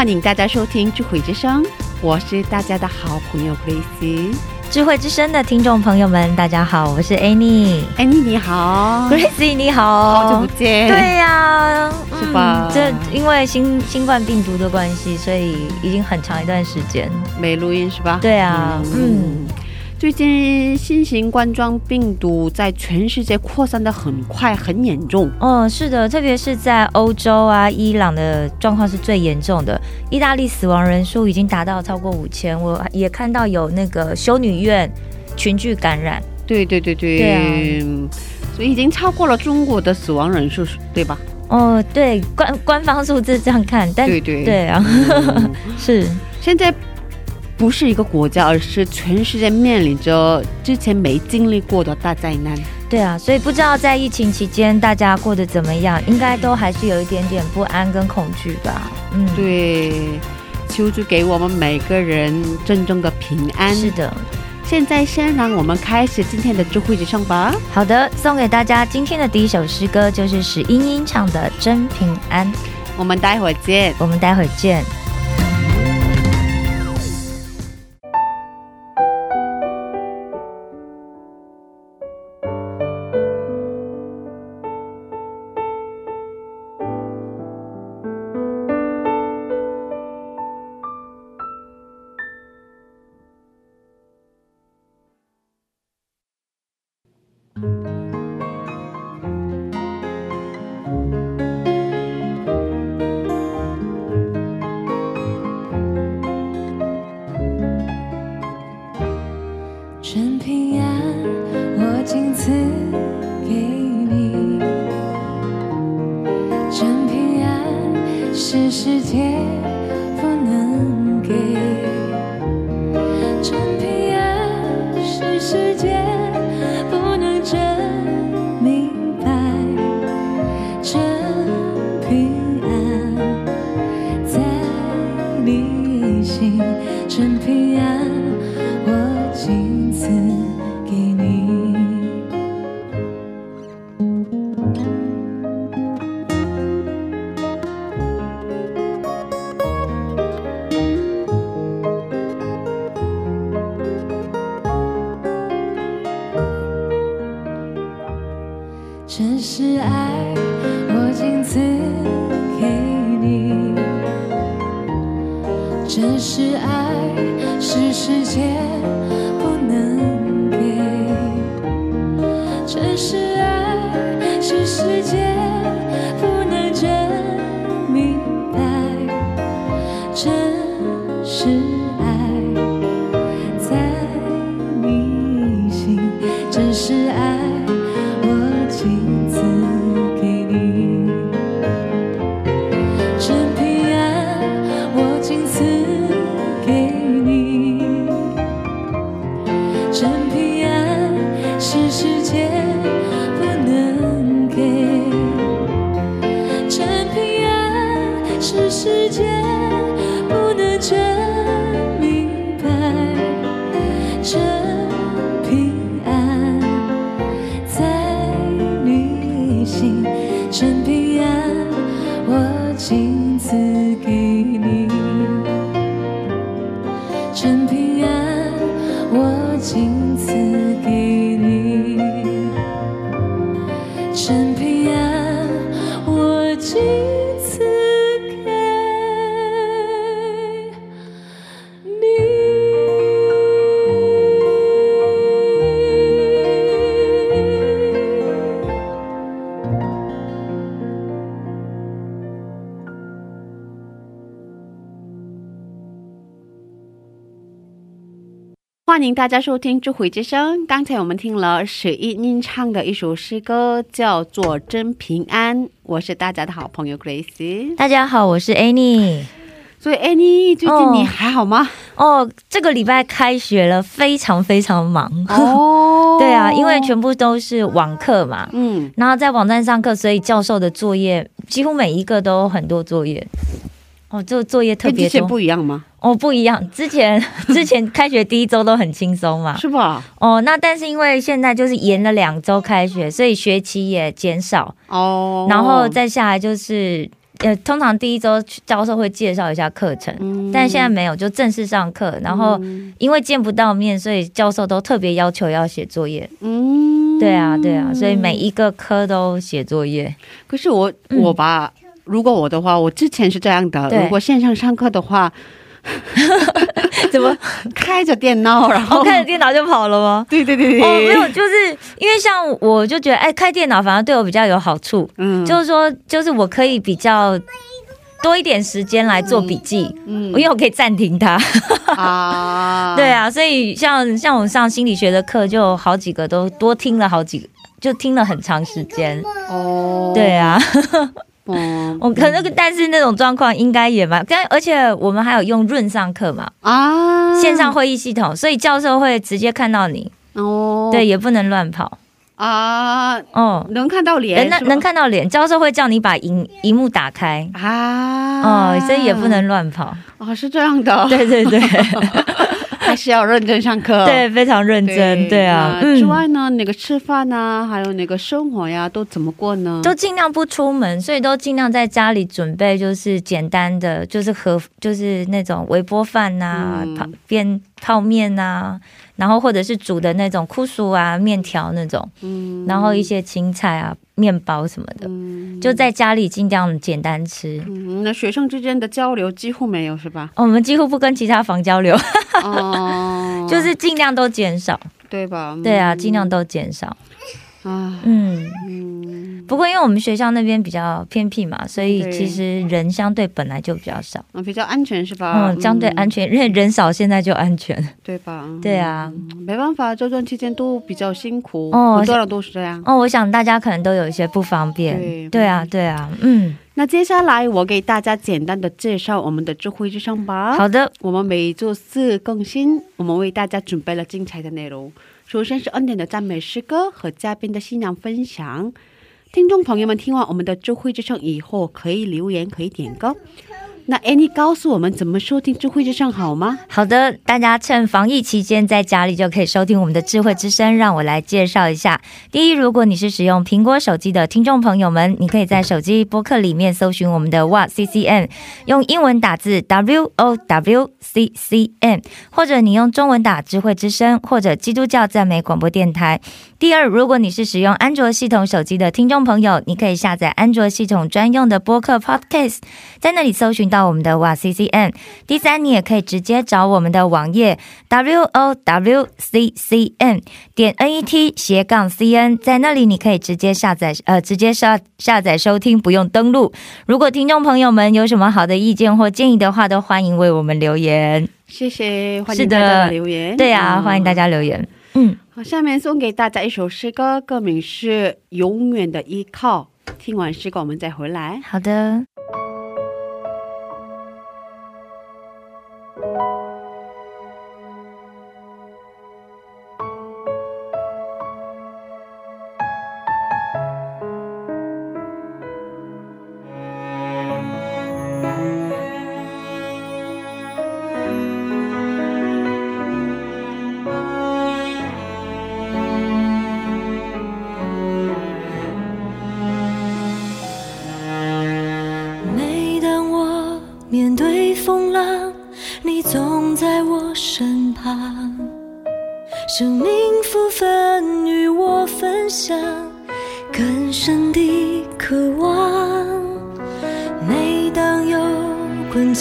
欢迎大家收听智慧之声，我是大家的好朋友 Grace。智慧之声的听众朋友们，大家好，我是 Annie。Annie 你好，Gracie 你好，好久不见。对呀、是吧嗯这因为新新冠病毒的关系，所以已经很长一段时间。没录音是吧？对啊，嗯嗯，最近新型冠状病毒在全世界扩散的很快，很严重。嗯，是的，特别是在欧洲啊、伊朗的状况是最严重的。意大利死亡人数已经达到超过五千，我也看到有那个修女院群聚感染。对对对对，对啊所以已经超过了中国的死亡人数，对吧？哦，对，官官方数字这样看，但对对对啊，嗯 是现在不是一个国家，而是全世界面临着之前没经历过的大灾难。对啊，所以不知道在疫情期间大家过得怎么样，应该都还是有一点点不安跟恐惧吧。嗯，，对，求助给我们每个人真正的平安。是的。现在先让我们开始今天的智慧之声吧。好的，送给大家今天的第一首诗歌就是史英英唱的《真平安》，我们待会儿见。我们待会儿见。一次。欢迎大家收听《智慧之声》。刚才我们听了史一宁唱的一首诗歌，叫做《真平安》。我是大家的好朋友 Grace。大家好，我是 Annie。所以，Annie 最近你还好吗？哦，这个礼拜开学了，非常非常忙。哦，对啊，因为全部都是网课嘛，嗯，然后在网站上课，所以教授的作业几乎每一个都很多作业。哦，这个作业特别跟之前多。不一样吗？哦，不一样。之前 之前开学第一周都很轻松嘛。是吧？哦，那但是因为现在就是延了两周开学，所以学期也减少，哦，然后再下来就是呃，通常第一周教授会介绍一下课程，嗯但现在没有，就正式上课。然后因为见不到面，所以教授都特别要求要写作业。嗯，对啊，对啊，所以每一个科都写作业。可是我嗯我吧，如果我的话，我之前是这样的，对如果线上上课的话，怎么？开着电脑，然后哦，开着电脑就跑了吗？对对对对，哦，没有，就是因为像我就觉得，哎，开电脑反而对我比较有好处，嗯，就是说，就是我可以比较多一点时间来做笔记，嗯因为我可以暂停它。啊，对，啊，所以像像我上心理学的课，就好几个都多听了好几个，就听了很长时间。哦，对，啊，哦我可能但是那种状况应该也蛮，但而且我们还有用润上课嘛，啊，线上会议系统，所以教授会直接看到你，哦，对，也不能乱跑。啊，哦，能看到脸，能能看到脸，教授会叫你把荧荧幕打开。啊，哦，所以也不能乱跑。哦，是这样的，对对对 还是要认真上课，对，非常认真。对啊，那之外呢，那个吃饭啊，还有那个生活呀，都怎么过呢？都尽量不出门，所以都尽量在家里准备，就是简单的，就是和就是那种微波饭呐、嗯泡变泡面呐、然后或者是煮的那种酷薯啊、面条那种，嗯然后一些青菜啊、面包什么的，嗯就在家里尽量简单吃。嗯，那学生之间的交流几乎没有是吧？哦我们几乎不跟其他房交流，哦，就是尽量都减少。对吧？对啊，尽量都减少。啊，嗯，嗯，不过因为我们学校那边比较偏僻嘛，所以其实人相对本来就比较少。啊比较安全是吧？嗯，相对安全，因为人少，现在就安全。对吧？对啊，嗯，没办法，这段期间都比较辛苦，哦很多少都是这样。哦，我想大家可能都有一些不方便。对对啊，对啊，嗯，那接下来我给大家简单的介绍我们的智慧之声吧。好的，我们每周四更新，我们为大家准备了精彩的内容。首先是恩典的赞美诗歌和嘉宾的新娘分享。听众朋友们，听完我们的智慧之声以后，可以留言，可以点歌。那 Annie 告诉我们怎么收听智慧之声好吗？好的，大家趁防疫期间在家里就可以收听我们的智慧之声。让我来介绍一下。第一，如果你是使用苹果手机的听众朋友们，你可以在手机播客里面搜寻我们的 What C C N，用英文打字 W O W C C N，或者你用中文打智慧之声或者基督教赞美广播电台。第二，如果你是使用安卓系统手机的听众朋友，你可以下载安卓系统专用的播客 Podcast，在那里搜寻到我们的哇 C C N。第三，你也可以直接找我们的网页 W O W C C N 点 N E T 斜杠 C N，在那里你可以直接下载呃直接下下载收听，不用登录。如果听众朋友们有什么好的意见或建议的话，都欢迎为我们留言。谢谢，欢是的迎大家留言。对啊，欢迎大家。家留言。嗯，好，下面送给大家一首诗歌，歌名是《永远的依靠》。听完诗歌，我们再回来。好的。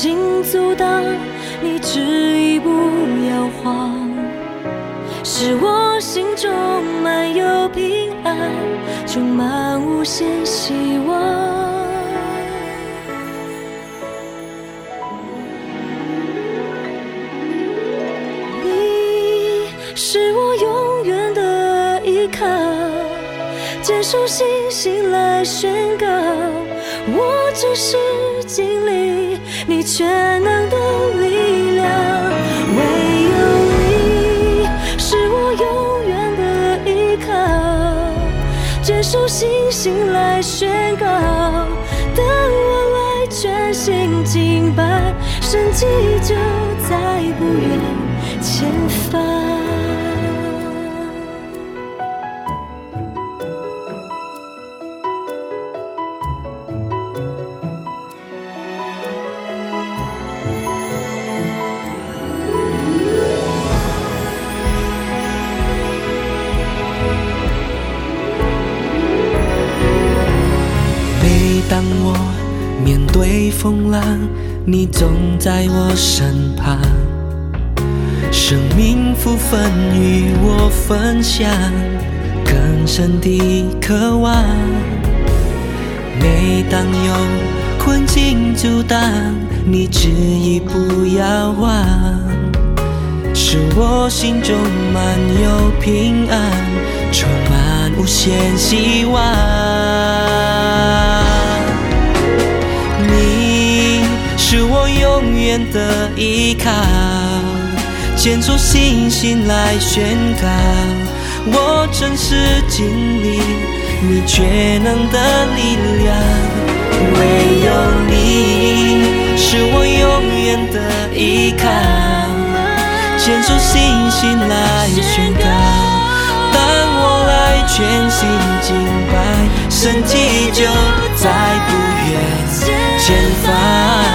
请阻挡你，只一步摇晃，使我心中满有平安，充满无限希望。你是我永远的依靠，接受星星来宣告，我只是经历。你全能的力量。唯有你是我永远的依靠，接受星星来宣告，当我来全心敬拜，神迹就在不远你总在我身旁，生命福分与我分享，更深的渴望。每当有困境阻挡，你执意不要忘，使我心中满有平安，充满无限希望。的依靠，牵着信心来宣告，我真实经历你全能的力量。唯有你是我永远的依靠，牵着信心来宣告，当我来全心敬拜，神迹就在不远前方。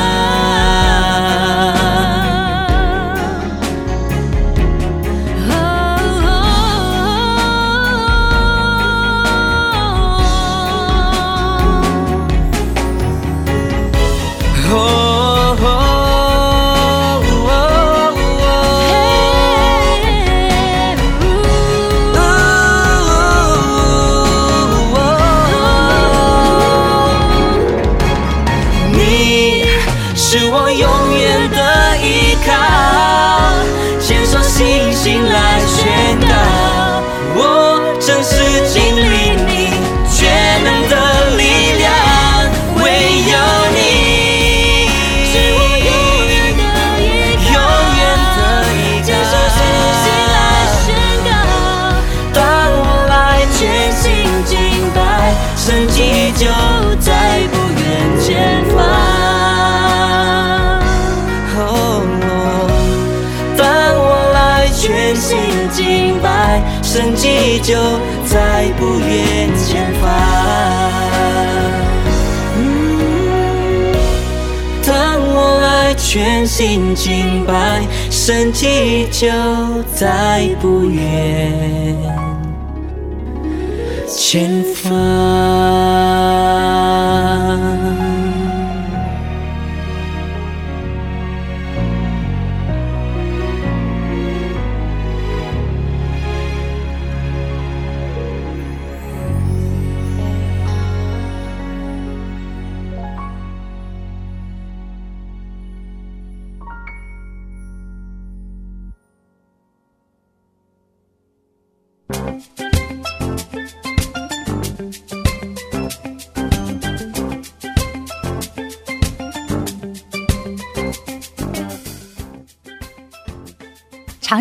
全心敬拜，神迹就在不远前方。当我来全心敬拜，神迹就在不远前方。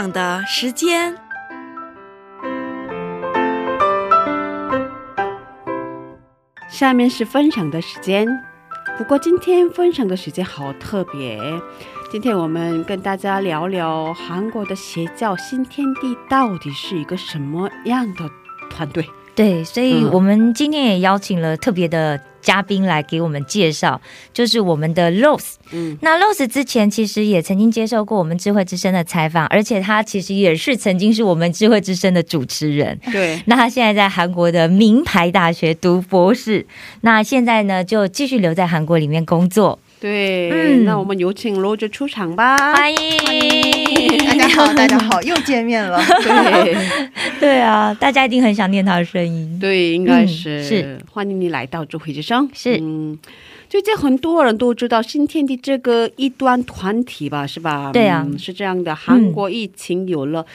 享的时间。下面是分享的时间，不过今天分享的时间好特别。今天我们跟大家聊聊韩国的邪教新天地到底是一个什么样的团队？对，所以嗯我们今天也邀请了特别的嘉宾来给我们介绍，就是我们的 Rose。嗯，那 Rose 之前其实也曾经接受过我们智慧之声的采访，而且他其实也是曾经是我们智慧之声的主持人。对，那他现在在韩国的名牌大学读博士，那现在呢就继续留在韩国里面工作。对，嗯那我们有请罗哲出场吧。欢迎，大家好，大家好，又见面了。对 对啊，大家一定很想念他的声音。对，应该是、嗯是欢迎你来到智慧之声。是嗯，最近很多人都知道新天地这个异端团体吧，是吧？对啊嗯是这样的。韩国疫情有了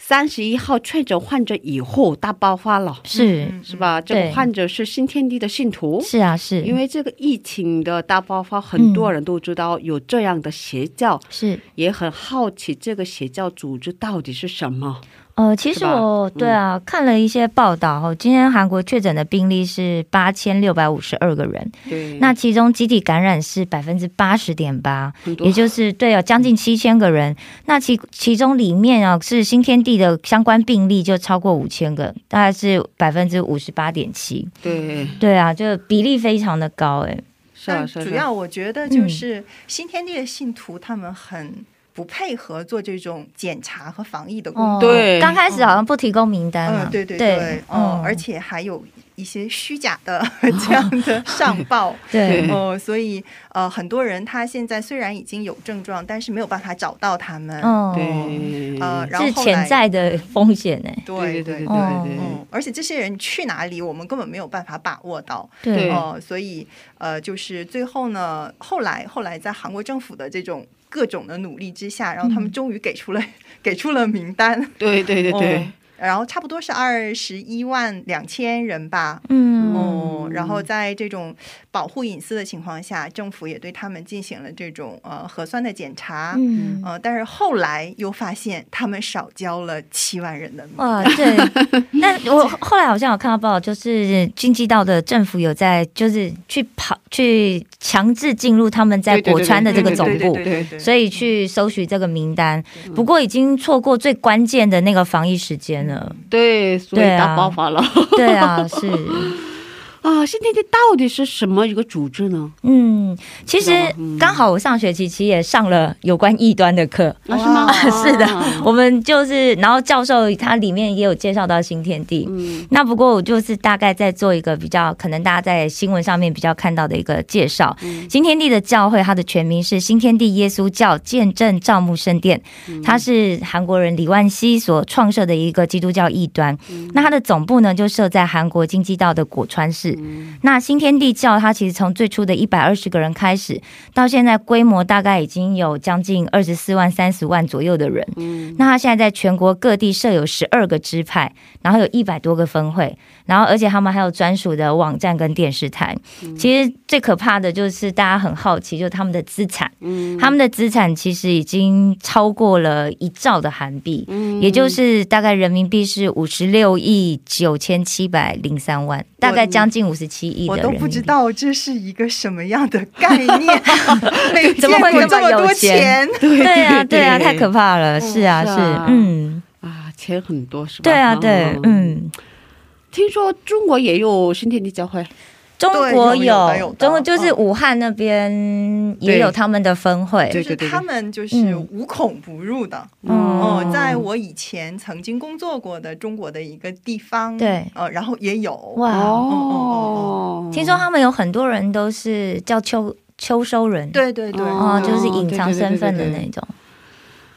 三十一号确诊患者以后大爆发了，是。是吧？这个患者是新天地的信徒。是啊，是。因为这个疫情的大爆发，很多人都知道有这样的邪教，是。也很好奇这个邪教组织到底是什么。呃，其实我对啊、看了一些报道哈，今天韩国确诊的病例是八千六百五十二个人，对，那其中集体感染是百分之八十点八，也就是对哦，将近七千个人。那其其中里面啊是新天地的相关病例就超过五千个，大概是百分之五十八点七。对，对啊，就比例非常的高哎。是啊，是啊。主要我觉得就是新天地的信徒，他们很不配合做这种检查和防疫的工哦作。对。刚开始好像不提供名单啊，嗯，对对对，哦，而且还有一些虚假的 这样的 上报，对。对。哦，所以呃，很多人他现在虽然已经有症状，但是没有办法找到他们，哦，对，呃，然后是潜在的风险呢。对对对对对哦对嗯，而且这些人去哪里，我们根本没有办法把握到。对。哦、所以呃，就是最后呢，后来后来在韩国政府的这种各种的努力之下，然后他们终于给出了、给出了名单，对对对对。哦，然后差不多是二十一万两千人吧。嗯哦，然后在这种保护隐私的情况下，政府也对他们进行了这种呃核酸的检查。嗯，呃，但是后来又发现他们少交了七万人的名哇，对。那我后来好像有看到报道，就是经济道的政府有在，就是去跑去强制进入他们在对对对果川的这个总部对对。对对对所以去搜取这个名单，不过已经错过最关键的那个防疫时间了。对，所以对啊。大爆发了。对啊，是，啊！新天地到底是什么一个组织呢？嗯，其实嗯刚好我上学期其实也上了有关异端的课，啊，是吗？是的啊我们就是，然后教授他里面也有介绍到新天地，嗯那不过我就是大概在做一个比较，可能大家在新闻上面比较看到的一个介绍。嗯新天地的教会，它的全名是新天地耶稣教见证照目圣殿，嗯它是韩国人李万熙所创设的一个基督教异端。嗯那它的总部呢，就设在韩国京畿道的果川市。嗯那新天地教，它其实从最初的一百二十个人开始，到现在规模大概已经有将近二十四万、三十万左右的人。嗯那它现在在全国各地设有十二个支派，然后有一百多个分会，然后而且他们还有专属的网站跟电视台。其实最可怕的就是大家很好奇，就是他们的资产，嗯他们的资产其实已经超过了一兆的韩币，嗯也就是大概人民币是五十六亿九千七百零三万，大概将近五十七亿的我。都不知道这是一个什么样的概念，没怎么会见过这么有这么多钱钱。对啊，对啊，太可怕了！是啊，是嗯，啊，钱很多是吧？对啊，对，嗯。听说中国也有新天地教会，中国有中国就是嗯。武汉那边也有他们的分会，就是他们就是嗯。无孔不入的。哦哦，在我以前曾经工作过的中国的一个地方，对。呃，然后也有。哇，哦，听说他们有很多人都是叫秋秋收人，对对对，哦，哦就是隐藏身份的对对对。对那种，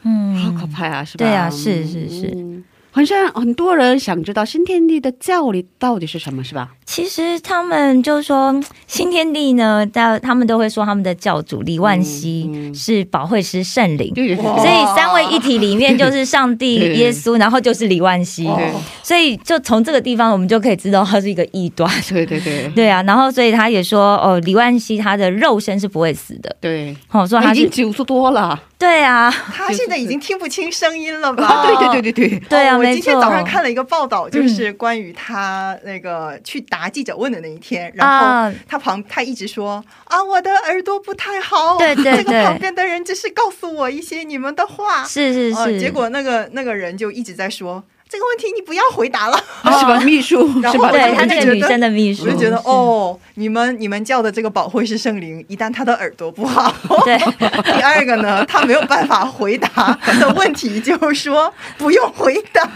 嗯，好可怕啊，是吧？对啊是是是。嗯好像很多人想知道新天地的教理到底是什么，是吧？其实他们就说新天地呢，他他们都会说他们的教主李万熙嗯嗯是保惠师圣灵。所以三位一体里面就是上帝、耶稣，然后就是李万熙，对所以就从这个地方我们就可以知道他是一个异端。对对对 对啊，然后所以他也说，哦，李万熙他的肉身是不会死的，对，哦，说他已经九十多了。对啊，他现在已经听不清声音了吧？啊，对对对对对，对啊，我今天。早上看了一个报道，就是关于他那个去答记者问的那一天，然后啊，他旁他一直说啊，我的耳朵不太好，对对那个旁边的人只是告诉我一些你们的话，呃是是。是，结果那个那个人就一直在说这个问题你不要回答了，是吧？秘书 对他那个女生的秘书，我就觉得哦，你们你们叫的这个保惠是圣灵，一旦他的耳朵不好，对，第二个呢，他没有办法回答的问题，就是说不用回答，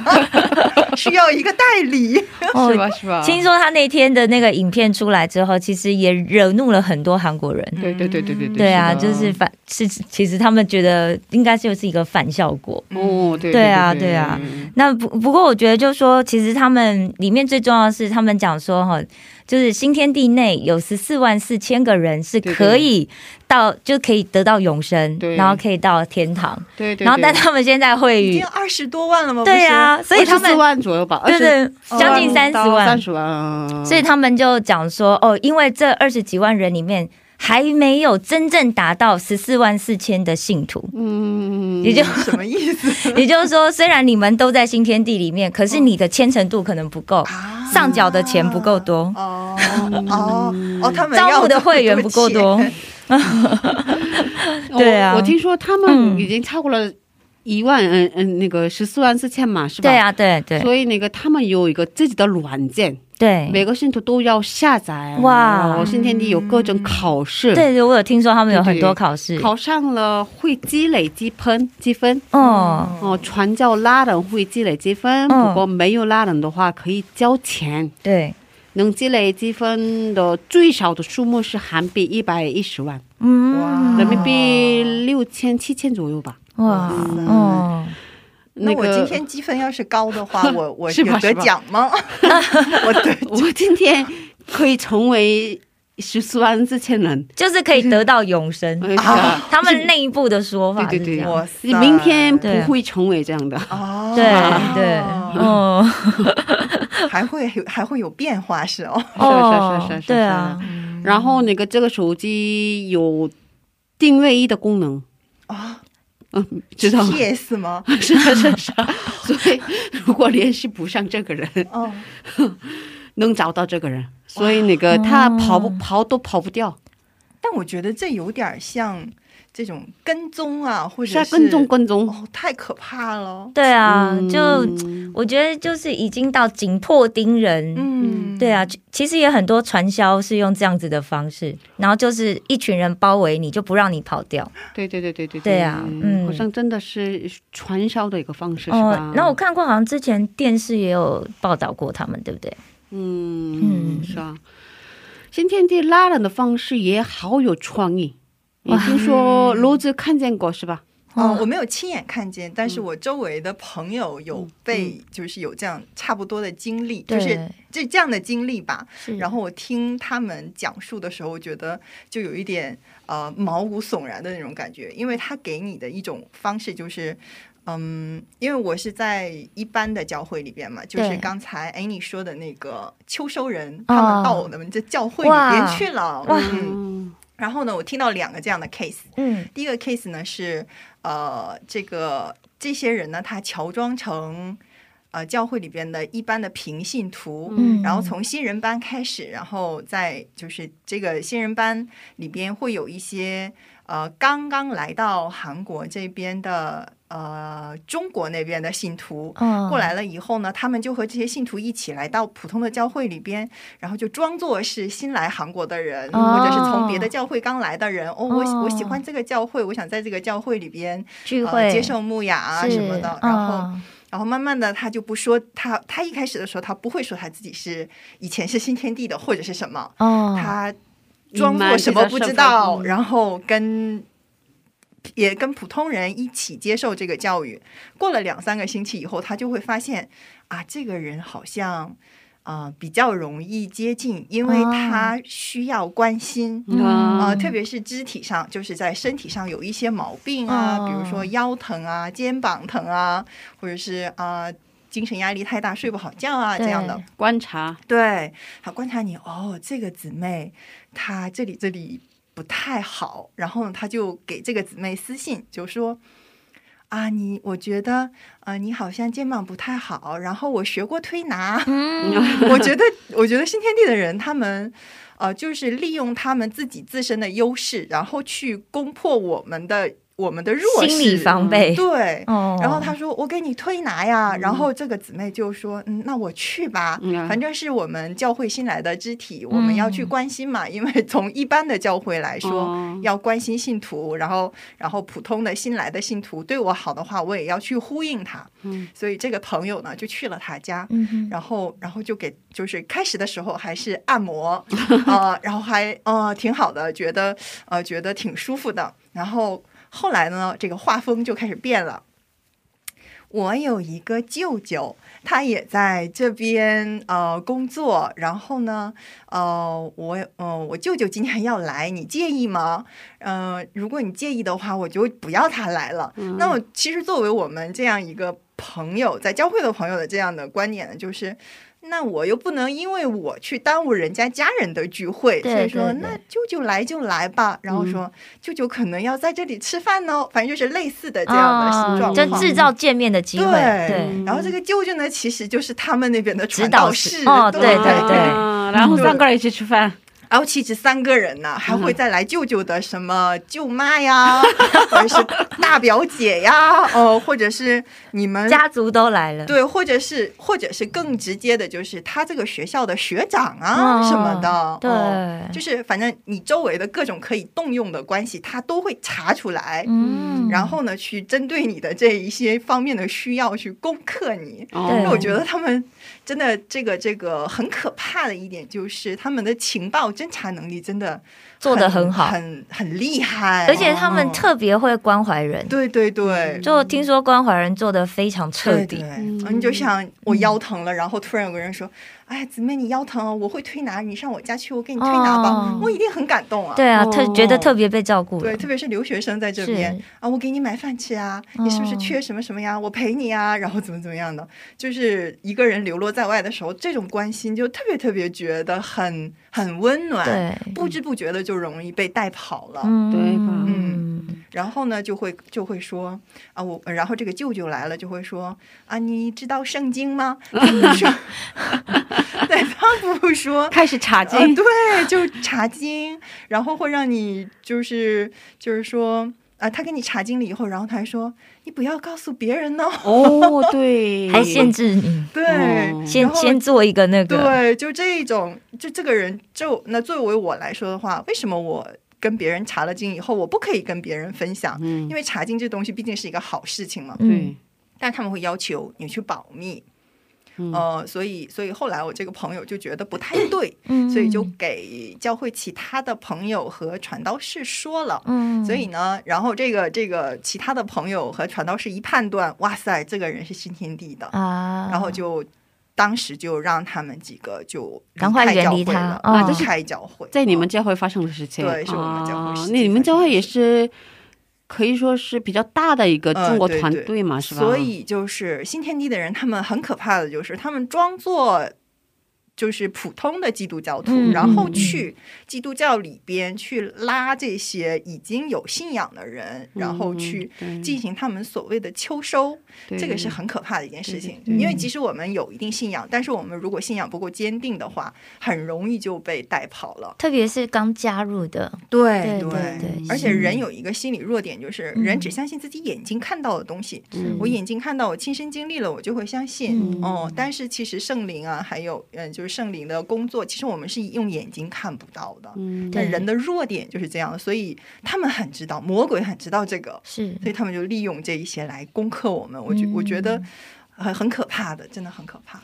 需要一个代理。哦是吧？是吧？听说他那天的那个影片出来之后，其实也惹怒了很多韩国人。对对对对对对对啊，就是反是，其实他们觉得应该就是一个反效果。哦，对对啊对啊那不不过，我觉得就是说，其实他们里面最重要的是，他们讲说哈，就是新天地内有十四万四千个人是可以到，就可以得到永生，然后可以到天堂。对对，然后，但他们现在会语已经，二十多万了吗？对啊，所以他们四们万左右吧，对对，将近三十万三万，十万，嗯所以他们就讲说，哦，因为这二十几万人里面还没有真正达到十四万四千的信徒，嗯，也就什么意思？也就是说，虽然你们都在新天地里面，可是你的虔诚度可能不够，啊上缴的钱不够多。哦哦哦，他们招募的会员不够多 对啊我我听说他们已经超过了一万，嗯嗯，那个十四万四千嘛，是吧？对。啊，对对所以那个他们有一个自己的软件，对每个信徒都要下载。哇新天地有各种考试，，对对，我有听说他们有很多考试。考上了会积累积分，积分。哦，哦，传教拉人会积累积分，嗯不过没有拉人的话可以交钱。对，能积累积分的最少的数目是韩币一百一十万，嗯，人民币六千七千左右吧。哇，哦，那我那个今天积分要是高的话，我我有得是吧是吧奖吗？我得我今天可以成为十四万四千人，就是可以得到永生。他们内部的说法对对对是这样。哇塞你明天不会成为这样的。哦，对对，哦 还会有还会有变化是哦。是是是是是对啊，然后那个这个手机有定位仪的功能，啊，嗯，知道吗？？PS 吗？是啊是是，所以如果联系不上这个人，哦，能找到这个人，所以那个他跑不哦跑都跑不掉，但我觉得这有点像这种跟踪啊，或是者是啊跟踪跟踪。哦，太可怕了。对啊，嗯就我觉得就是已经到紧迫盯人。嗯，对啊，其其实也很多传销是用这样子的方式，然后就是一群人包围你，就不让你跑掉。对对对对对对啊嗯好像真的是传销的一个方式，是哦吧？，然后我看过，好像之前电视也有报道过他们，对不对？嗯嗯是啊，新天地拉人的方式也好有创意。你听说罗子看见过是吧？哦，我没有亲眼看见，但是我周围的朋友有被，就是有这样差不多的经历，就是对，就这样的经历吧。然后我听他们讲述的时候，我觉得就有一点呃毛骨悚然的那种感觉，因为他给你的一种方式就是。嗯，因为我是在一般的教会里边嘛，就是刚才哎你说的那个秋收人，哦他们到我们这教会里边去了。哇。嗯，嗯，然后呢，我听到两个这样的 case，嗯。第一个 case 呢是，呃，这个这些人呢，他乔装成呃教会里边的一般的平信徒，嗯，然后从新人班开始，然后在就是这个新人班里边会有一些呃刚刚来到韩国这边的呃中国那边的信徒，嗯。过来了以后呢，他们就和这些信徒一起来到普通的教会里边，然后就装作是新来韩国的人，哦。或者是从别的教会刚来的人。哦，我哦我喜欢这个教会，我想在这个教会里边呃聚会、接受牧养啊什么的。然后，嗯。然后慢慢的他就不说他他一开始的时候他不会说他自己是以前是新天地的或者是什么，哦，他装作什么不知道，然后跟也跟普通人一起接受这个教育。过了两三个星期以后，他就会发现啊，这个人好像啊、呃比较容易接近，因为哦他需要关心。嗯啊、特别是肢体上，就是在身体上有一些毛病啊，哦比如说腰疼啊、肩膀疼啊，或者是啊、精神压力太大睡不好觉啊这样的。观察，对，他观察你哦，这个姊妹她这里这里不太好，然后呢，他就给这个姊妹私信，就说啊，你我觉得呃，你好像肩膀不太好，然后我学过推拿，嗯，我觉得我觉得新天地的人他们。呃，就是利用他们自己自身的优势，然后去攻破我们的我们的弱势，心理防备。对，哦然后他说：“我给你推拿呀。然后这个姊妹就说：“嗯，那我去吧，嗯反正是我们教会新来的肢体，我们要去关心嘛。因为从一般的教会来说，哦要关心信徒，然后然后普通的新来的信徒对我好的话，我也要去呼应他。嗯所以这个朋友呢，就去了他家。嗯，然后，然后就给，就是开始的时候还是按摩，呃，然后还呃挺好的，觉得呃觉得挺舒服的。然后后来呢，这个画风就开始变了。我有一个舅舅，他也在这边呃工作。然后呢，呃，我呃我舅舅今天要来，你介意吗？呃，如果你介意的话，我就不要他来了。那么，其实作为我们这样一个朋友，在教会的朋友的这样的观点呢，就是。那我又不能因为我去耽误人家家人的聚会，所以说那舅舅来就来吧。然后说、舅舅可能要在这里吃饭哦，反正就是类似的这样的哦状况。就制造见面的机会，对对，然后这个舅舅呢，其实就是他们那边的指传导道士士哦对对对然后三个人一起吃饭，然后其实三个人呢，还会再来舅舅的什么舅妈呀，或者是大表姐呀，哦，或者是你们家族都来了，对，或者是或者是更直接的，就是他这个学校的学长啊、哦什么的，对。哦就是反正你周围的各种可以动用的关系，他都会查出来。嗯，然后呢，去针对你的这一些方面的需要去攻克你。我觉得他们真的这个这个很可怕的一点就是他们的情报侦查能力真的做的很好。很很厉害，而且他们哦特别会关怀人，对对对，就听说关怀人做的非常彻底。对对，，嗯。你就像我腰疼了，然后突然有个人说：“哎，姊妹你腰疼哦，我会推拿，你上我家去，我给你推拿吧。哦。我一定很感动啊。对啊，哦。特觉得特别被照顾对，，特别是留学生在这边。啊，我给你买饭吃啊，你是不是哦缺什么什么呀？我陪你啊，然后怎么怎么样的，就是一个人流落在外的时候，这种关心就特别特别觉得很很温暖，对，不知不觉的就容易被带跑了。嗯对吧嗯，然后呢，就会就会说啊，我然后这个舅舅来了，就会说啊，你知道圣经吗？对他不说。开始查啊，经，对，就查经，然后会让你就是就是说啊，他给你查经了以后，然后他还说你不要告诉别人哦。哦，对，还限制你，对，哦。先然后先做一个那个，对，就这一种，就这个人，就那作为我来说的话，为什么我跟别人查了经以后，我不可以跟别人分享？嗯。因为查经这东西毕竟是一个好事情嘛，嗯，但他们会要求你去保密。嗯。呃，所以所以后来我这个朋友就觉得不太对，嗯。所以就给教会其他的朋友和传道士说了。嗯，所以呢，然后这个这个其他的朋友和传道士一判断，哇塞，这个人是新天地的，啊，然后就当时就让他们几个就赶快开远离他教会了哦离开教会，在你们哦教会发生的事情，对是我们教会啊实际那你们教会也是可以说是比较大的一个呃中国团对对队嘛，是吧？所以就是新天地的人，他们很可怕的就是他们装作。就是普通的基督教徒，嗯然后去基督教里边去拉这些已经有信仰的人，然后去嗯进行他们所谓的秋收，这个是很可怕的一件事情。因为即使我们有一定信仰，但是我们如果信仰不够坚定的话，很容易就被带跑了。特别是刚加入的，对对对对而且人有一个心理弱点，就是嗯人只相信自己眼睛看到的东西。嗯我眼睛看到，我亲身经历了，我就会相信。嗯哦，但是其实圣灵啊，还有嗯，就是圣灵的工作，其实我们是用眼睛看不到的。嗯但人的弱点就是这样，所以他们很知道，魔鬼很知道这个，是所以他们就利用这一些来攻克我们。我觉、我觉嗯得很很可怕的，真的很可怕。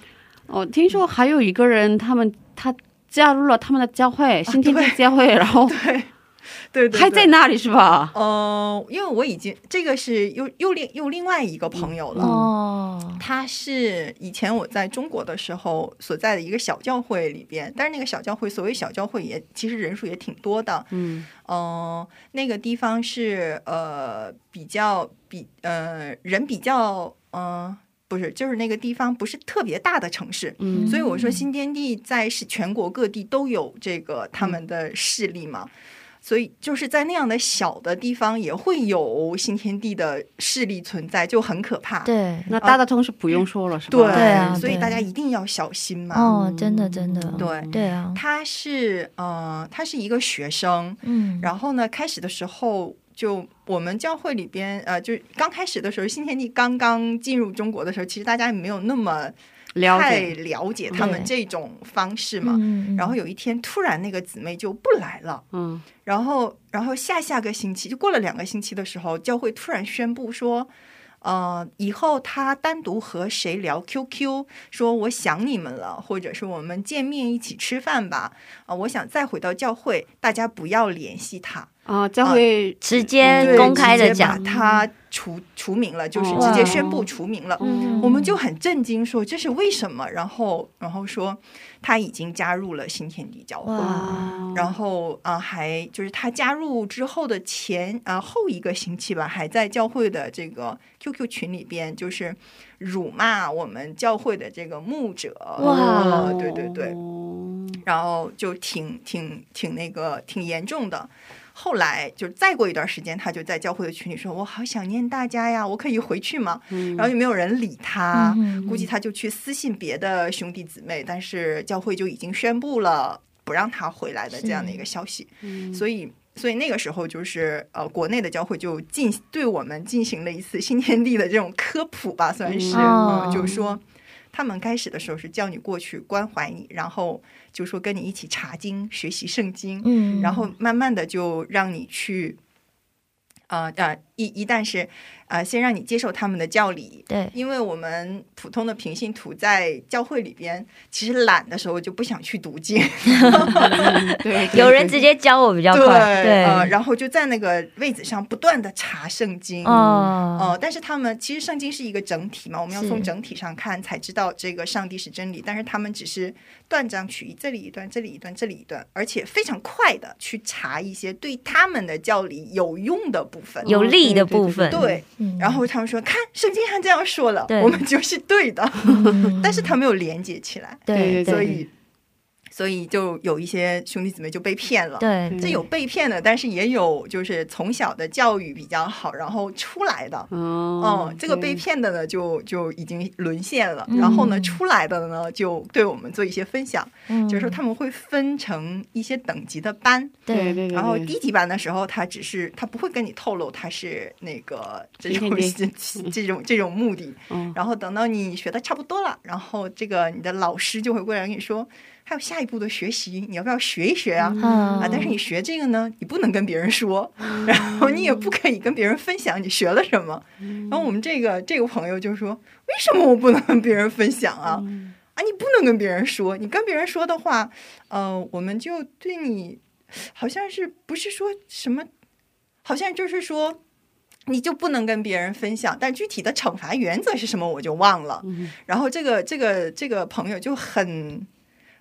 哦，听说还有一个人，他们他加入了他们的教会，新天地对教会，然后 对 对对，还在那里是吧？呃，因为我已经这个是又又另又另外一个朋友了。哦，他是以前我在中国的时候所在的一个小教会里边，但是那个小教会，所谓小教会也其实人数也挺多的。嗯嗯、那个地方是呃比较比呃人比较嗯、呃不是，就是那个地方不是特别大的城市。嗯所以我说新天地在是全国各地都有这个他们的势力嘛，所以就是在那样的小的地方也会有新天地的势力存在，就很可怕。对，那大的通是不用说了是吧？对对啊对所以大家一定要小心嘛。哦，真的真的，对对啊，他是呃，他是一个学生，嗯，然后呢，开始的时候就我们教会里边呃，就刚开始的时候，新天地刚刚进入中国的时候，其实大家也没有那么了太解，了解他们这种方式嘛。嗯，然后有一天，突然那个姊妹就不来了。嗯。然后，然后下下个星期，就过了两个星期的时候，教会突然宣布说，呃，以后他单独和谁聊 QQ，说我想你们了，或者是我们见面一起吃饭吧，啊、我想再回到教会，大家不要联系他，啊，教会直接公开的讲，他除除名了，就是哦直接宣布除名了。嗯我们就很震惊，说这是为什么？然后，然后说他已经加入了新天地教会。哇，然后啊、呃还就是他加入之后的前啊、后一个星期吧，还在教会的这个 QQ 群里边，就是辱骂我们教会的这个牧者。哇呃对对对，哦然后就挺挺挺那个挺严重的。后来就再过一段时间，他就在教会的群里说：“我好想念大家呀，我可以回去吗？”嗯然后也没有人理他，嗯估计他就去私信别的兄弟姊妹，但是教会就已经宣布了不让他回来的这样的一个消息，嗯。所以。所以那个时候就是呃，国内的教会就进对我们进行了一次新天地的这种科普吧，算是，嗯。哦嗯，就是说他们开始的时候是叫你过去关怀你，然后就说跟你一起查经、学习圣经，嗯，然后慢慢的就让你去，呃呃，一一旦是呃，先让你接受他们的教理，对，因为我们普通的平信徒在教会里边，其实懒的时候就不想去读经，对，有人直接教我比较对，快，对，呃，然后就在那个位子上不断的查圣经，哦，呃，但是他们其实圣经是一个整体嘛，我们要从整体上看才知道这个上帝是真理。但是他们只是断章取义，这里一段，这里一段，这里一段，而且非常快的去查一些对他们的教理有用的部分。有利的部分，对，嗯。然后他们说，看圣经上这样说了，我们就是对的，嗯 但是他没有连接起来，对。所以所以就有一些兄弟姊妹就被骗了。对这有被骗的，但是也有就是从小的教育比较好，然后出来的。哦嗯，这个被骗的呢，就就已经沦陷了。嗯然后呢，出来的呢，就对我们做一些分享，嗯就是说他们会分成一些等级的班。对对对对，然后低级班的时候，他只是他不会跟你透露他是那个这种今 这种这种目的。嗯然后等到你学的差不多了，然后这个你的老师就会过来跟你说，还有下一步的学习，你要不要学一学啊？嗯啊，但是你学这个呢，你不能跟别人说，然后你也不可以跟别人分享你学了什么。然后我们这个这个朋友就说，为什么我不能跟别人分享啊？啊，你不能跟别人说，你跟别人说的话，呃，我们就对你好像是不是说什么，好像就是说。你就不能跟别人分享，但具体的惩罚原则是什么我就忘了。然后这个这个这个朋友就很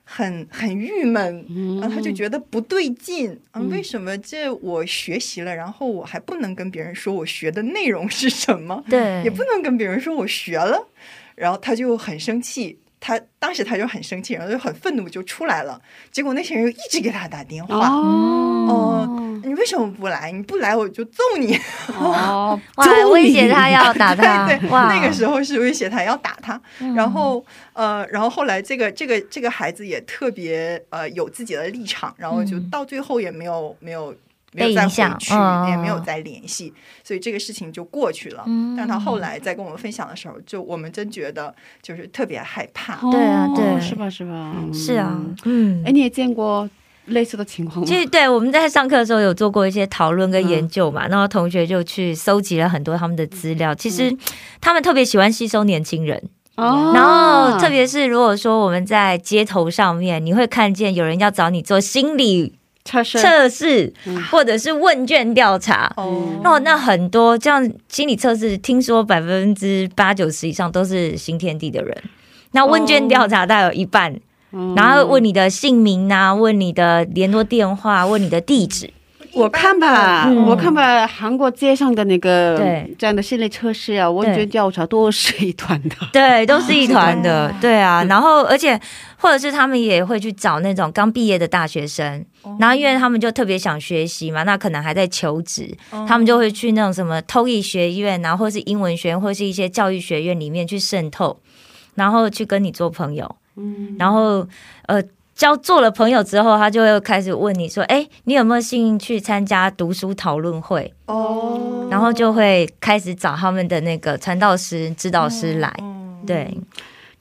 很很郁闷，然后他就觉得不对劲啊，为什么这我学习了，然后我还不能跟别人说我学的内容是什么，对，也不能跟别人说我学了，然后他就很生气。他当时他就很生气，然后就很愤怒，就出来了。结果那些人又一直给他打电话，哦你为什么不来？你不来我就揍你！哦，哇，终于威胁他要打 他，对对，那个时候是威胁他要打他。嗯然后呃，然后后来这个这个这个孩子也特别呃有自己的立场，然后就嗯到最后也没有没有没有再回去，嗯也没有再联系，所以这个事情就过去了。嗯但他后来在跟我们分享的时候，就我们真觉得就是特别害怕。对啊对哦是吧是吧？是啊嗯，嗯哎，。你也见过类似的情况吗？其实对我们在上课的时候有做过一些讨论跟研究嘛，然后同学就去搜集了很多他们的资料。其实他们特别喜欢吸收年轻人，哦，然后特别是如果说我们在街头上面，你会看见有人要找你做心理测试测试嗯或者是问卷调查。哦，哦，那很多这样心理测试，听说百分之八九十以上都是新天地的人。那问卷调查大概有一半，嗯然后问你的姓名啊，问你的联络电话，问你的地址。我看吧，嗯我看吧，韩国街上的那个对这样的心理测试啊，问卷调查都是一团的。对，都是一团的，哦 对啊。然后，而且或者是他们也会去找那种刚毕业的大学生，然后因为他们就特别想学习嘛，那可能还在求职，他们就会去那种什么 TOEIC 学院然后，或是英文学院，或是一些教育学院里面去渗透，然后去跟你做朋友，嗯，然后呃。交做了朋友之后，他就会开始问你说：“哎，你有没有兴趣参加读书讨论会？”哦，然后就会开始找他们的那个传道师、指导师来。嗯对，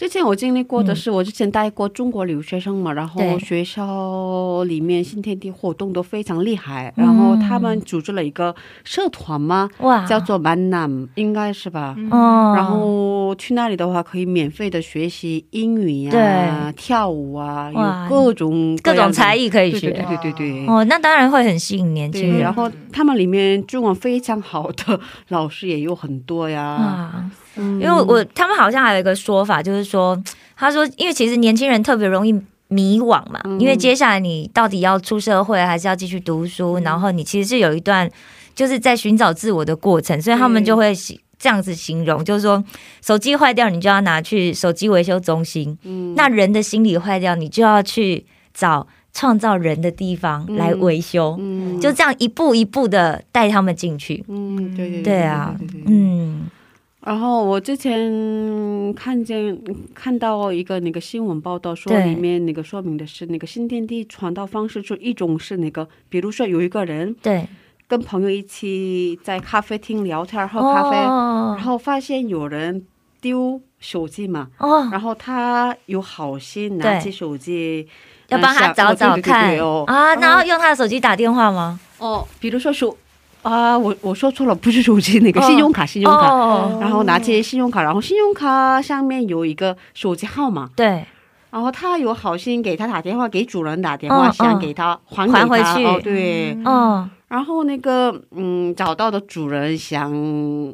之前我经历过的是，我之前带过中国留学生嘛，然后学校里面新天地活动都非常厉害，嗯然后他们组织了一个社团嘛，哇，叫做满南，应该是吧？哦，然后去那里的话，可以免费的学习英语呀、对跳舞啊，有各种各种才艺艺可以学。对对对对对对。哦，那当然会很吸引年轻，人然。后他们里面中文非常好的 老师也有很多呀。因为我他们好像还有一个说法，就是说，他说，因为其实年轻人特别容易迷惘嘛，嗯。因为接下来你到底要出社会，还是要继续读书，嗯。然后你其实是有一段就是在寻找自我的过程，所以他们就会形这样子形容，就是说，手机坏掉，你就要拿去手机维修中心；嗯。那人的心理坏掉，你就要去找创造人的地方来维修。嗯。就这样一步一步的带他们进去。嗯，对对对啊对对对对。嗯，然后我之前看见看到一个那个新闻报道说，里面那个说明的是那个新天地传道方式，就一种是那个，比如说有一个人对，跟朋友一起在咖啡厅聊天喝咖啡，哦。然后发现有人丢手机嘛，哦，然后他有好心拿起手机。要帮他找找看。啊，然后用他的手机打电话吗？哦，比如说手啊，我我说错了，不是手机，那个哦。信用卡，信用卡。哦，然后拿起信用卡，然后信用卡上面有一个手机号码，对，然后他有好心给他打电话，给主人打电话，嗯想给他还还回去。哦，对。嗯，然后那个嗯，找到的主人想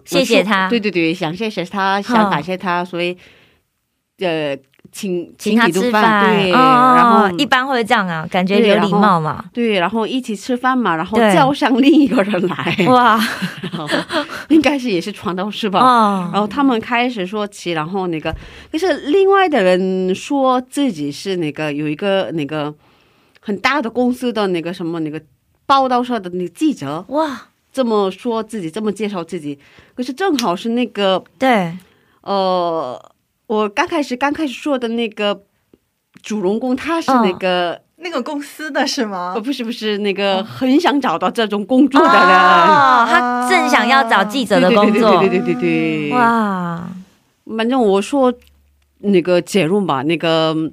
谢谢他。对对对，想谢谢他，想感谢他，所以呃，请请他吃饭，对，哦然后一般会这样啊，感觉有礼貌嘛。对，然后一起吃饭嘛，然后叫上另一个人来，哇，然后应该是也是传道士吧，哦，然后他们开始说起，然后那个，可是另外的人说自己是那个有一个那个很大的公司的那个什么那个报道社的那个记者，哇，这么说自己，这么介绍自己，可是正好是那个对，呃，我刚开始刚开始说的那个主人公，他是那个、那个公司的是吗？呃？不是不是那个很想找到这种工作的人，哦，他正想要找记者的工作对，对对对对对。对，哇，反正我说那个结论吧，那个嗯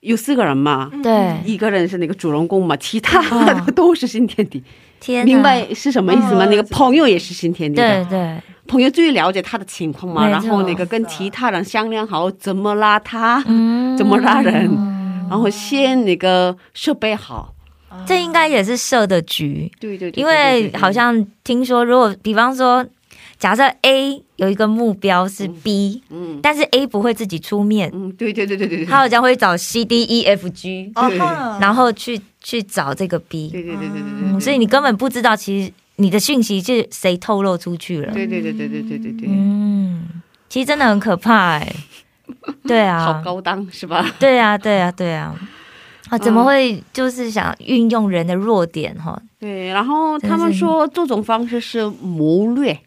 有四个人嘛，对，一个人是那个主人公嘛，其他哦的都是新天地，天，明白是什么意思吗？哦那个朋友也是新天地的，对对，朋友最了解他的情况嘛，然后那个跟其他人商量好怎么拉他，嗯。怎么拉人，然后先那个设备好，这应该也是设的局，对对对，因对对对。为好像听说，如果比方说，假设 A 有一个目标是 B，、嗯。但是 A 不会自己出面，嗯，对对对对对对，他好像会找 C D E F G，、然后去去找这个 B，对对对对对，所以你根本不知道其实你的讯息是谁透露出去了。对对对对对对对对，嗯，其实真的很可怕哎、对啊好啊，高档是吧？对啊，对啊，对啊。啊，怎么会就是想运用人的弱点哈？对，然后他们说这种方式是谋略。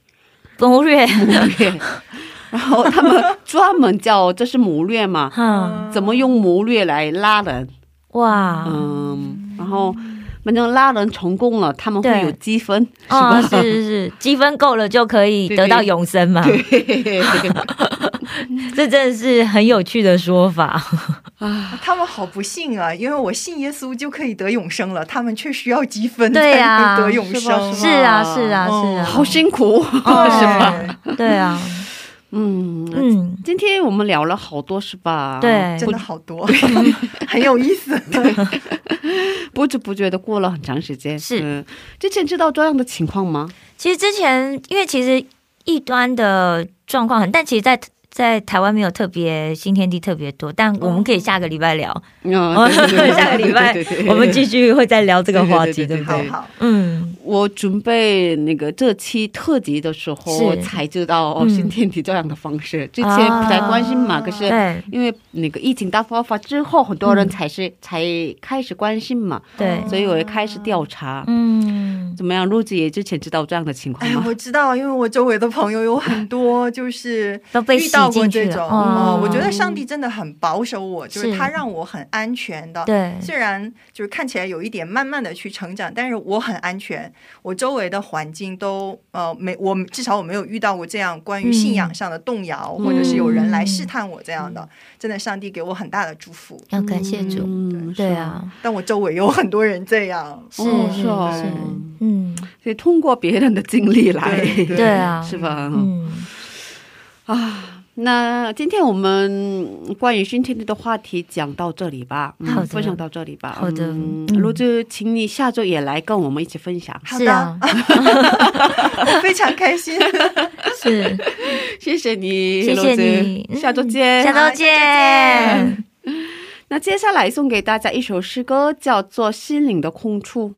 谋略，谋略，然后他们专门叫这是谋略嘛，嗯，怎么用谋略来拉人？哇，嗯，然后反正拉人成功了，他们会有积分，是哦，是是是，积分够了就可以得到永生嘛？对 这真的是很有趣的说法。啊，他们好不幸啊，因为我信耶稣就可以得永生了，他们却需要积分对才呀能得永生。是啊，是啊，哦是啊，好辛苦，哦 是吧？对啊，嗯嗯，嗯，今天我们聊了好多是吧？对真的好多，很有意思。不知不觉的过了很长时间。是嗯，之前知道这样的情况吗？其实之前因为其实异端的状况很，但其实在，在台湾没有特别新天地特别多，但我们可以下个礼拜聊，嗯，下个礼拜我们继续会再聊这个话题，对对对对不对？好好，嗯，我准备那个这期特辑的时候我才知道哦，嗯新天地这样的方式，之前不太关心嘛，可是对因为那个疫情大爆发之后，很多人嗯才是、才开始关心嘛，对，所以我也开始调查。嗯，怎么样？陆子也之前知道这样的情况哎，吗？我知道，因为我周围的朋友有很多就是都被洗遇到过这种，哦呃我觉得上帝真的很保守我，就是是。他让我很安全的。对，虽然就是看起来有一点慢慢的去成长，但是我很安全，我周围的环境都呃没我至少我没有遇到过这样关于信仰上的动摇，嗯或者是有人来试探我这样的，真的上帝给我很大的祝福。要感谢主，嗯，对。啊，但我周围有很多人这样，是哦是是哦是，嗯，所以通过别人的经历来，对对。对啊，是吧？嗯，啊，那今天我们关于新天地的话题讲到这里吧，嗯好分享到这里吧。好的卢子，请你下周也来跟我们一起分享。好的，是啊，我非常开心。是，谢谢你，谢谢你嗯下周见。下周见。那接下来送给大家一首诗歌，叫做《心灵的空处》。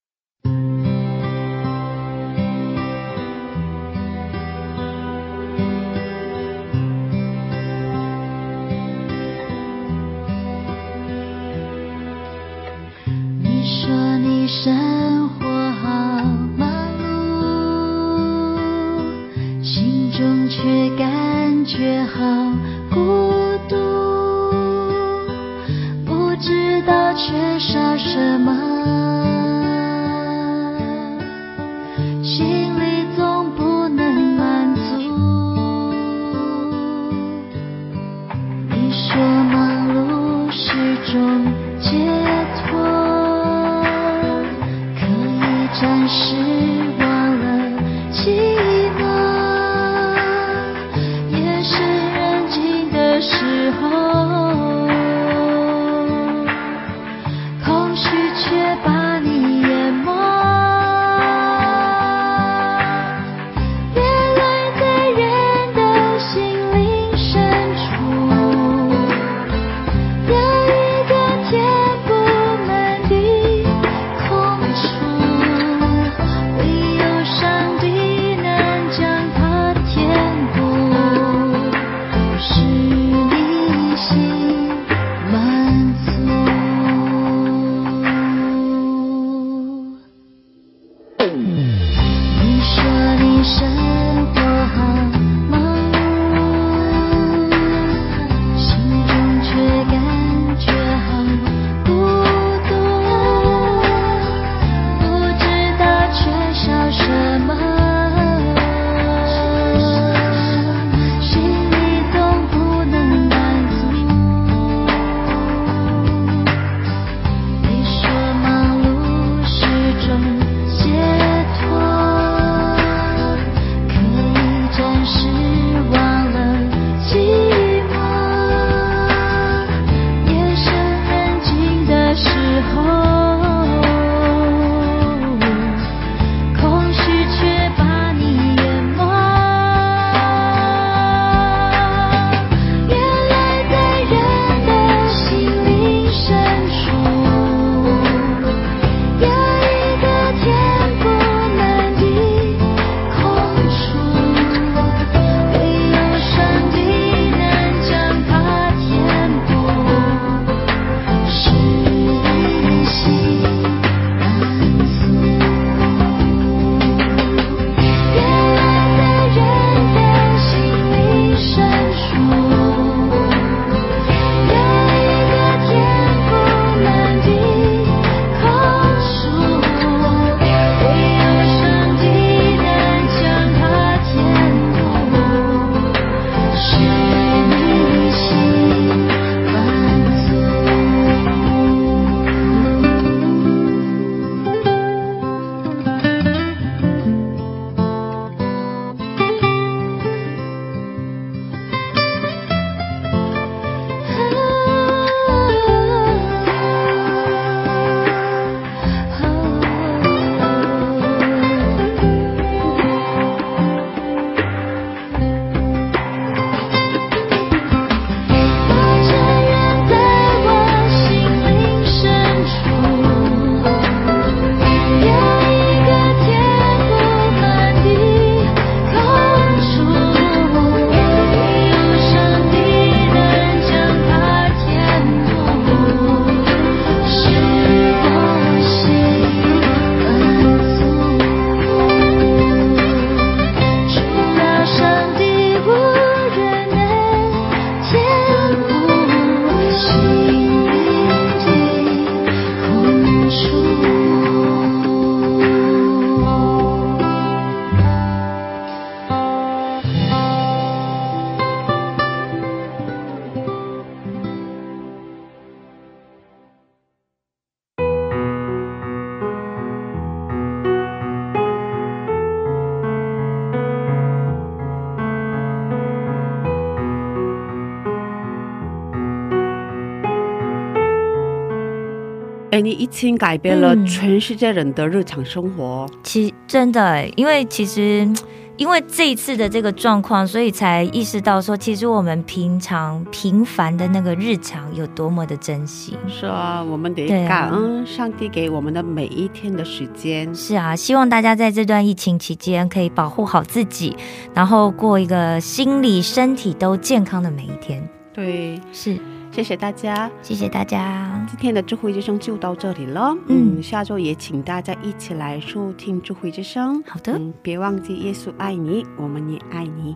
哎，你疫情改变了嗯全世界人的日常生活。其真的欸，因为其实 因为这一次的这个状况，所以才意识到说，其实我们平常平凡的那个日常有多么的珍惜。是啊，我们得感恩上帝给我们的每一天的时间。是啊，希望大家在这段疫情期间可以保护好自己，然后过一个心理、身体都健康的每一天。对，是，谢谢大家，谢谢大家。今天的智慧之声就到这里了。嗯嗯，下周也请大家一起来收听智慧之声。好的，嗯，别忘记耶稣爱你，我们也爱你。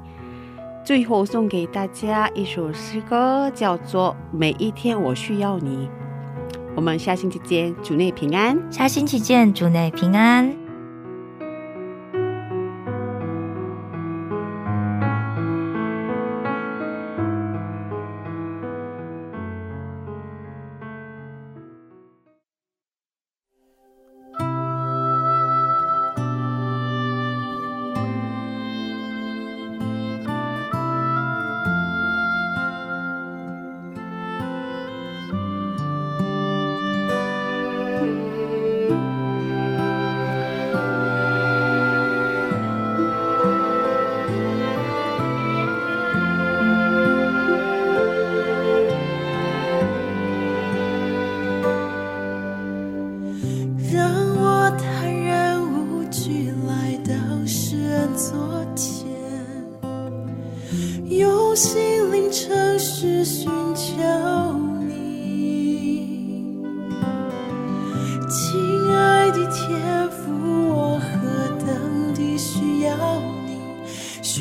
最后送给大家一首诗歌，叫做《每一天我需要你》。我们下星期见，主内平安。下星期见，主内平安。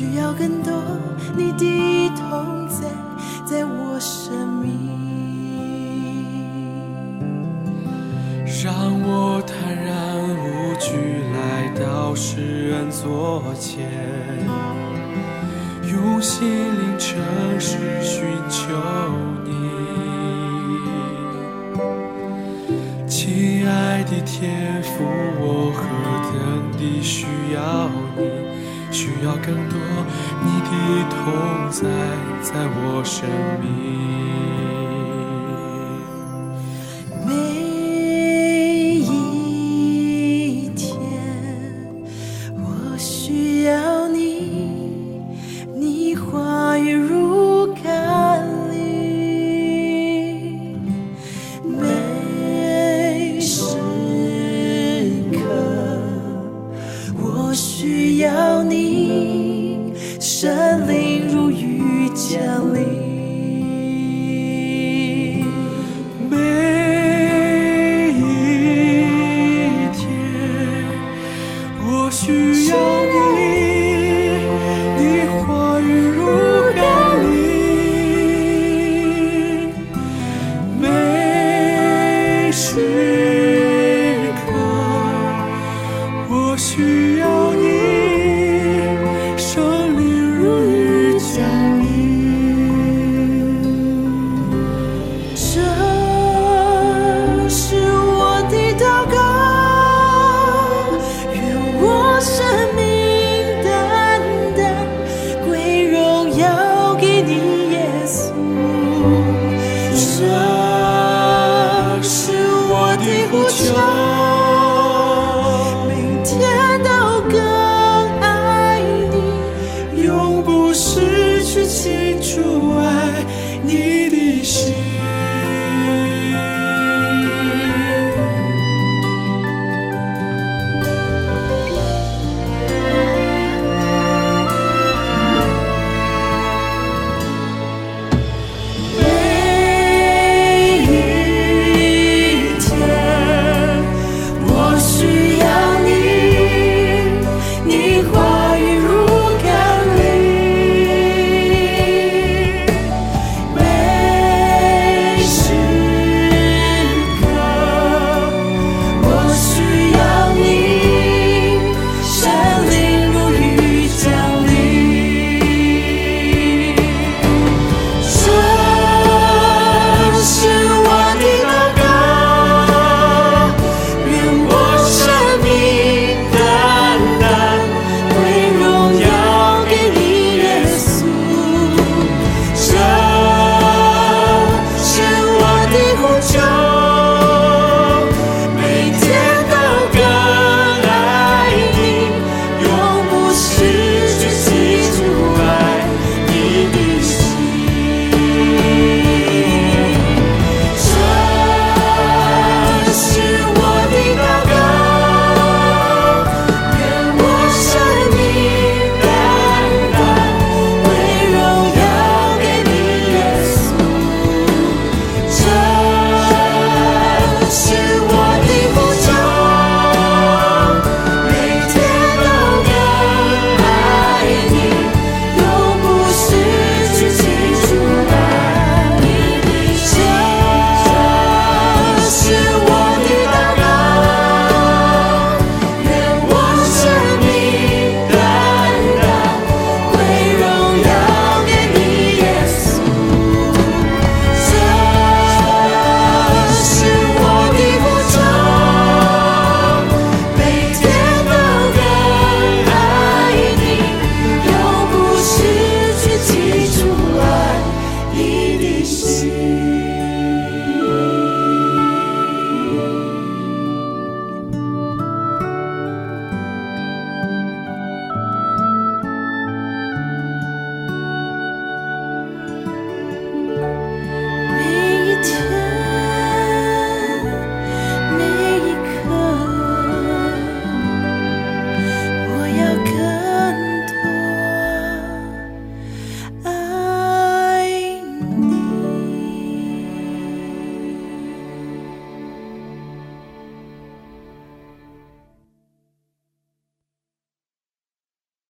需要更多你的同在，在我生命。让我坦然无惧来到世人座前，用心灵诚实寻求你。亲爱的天父，我何等地需要你，需要更多你的同在，在我生命。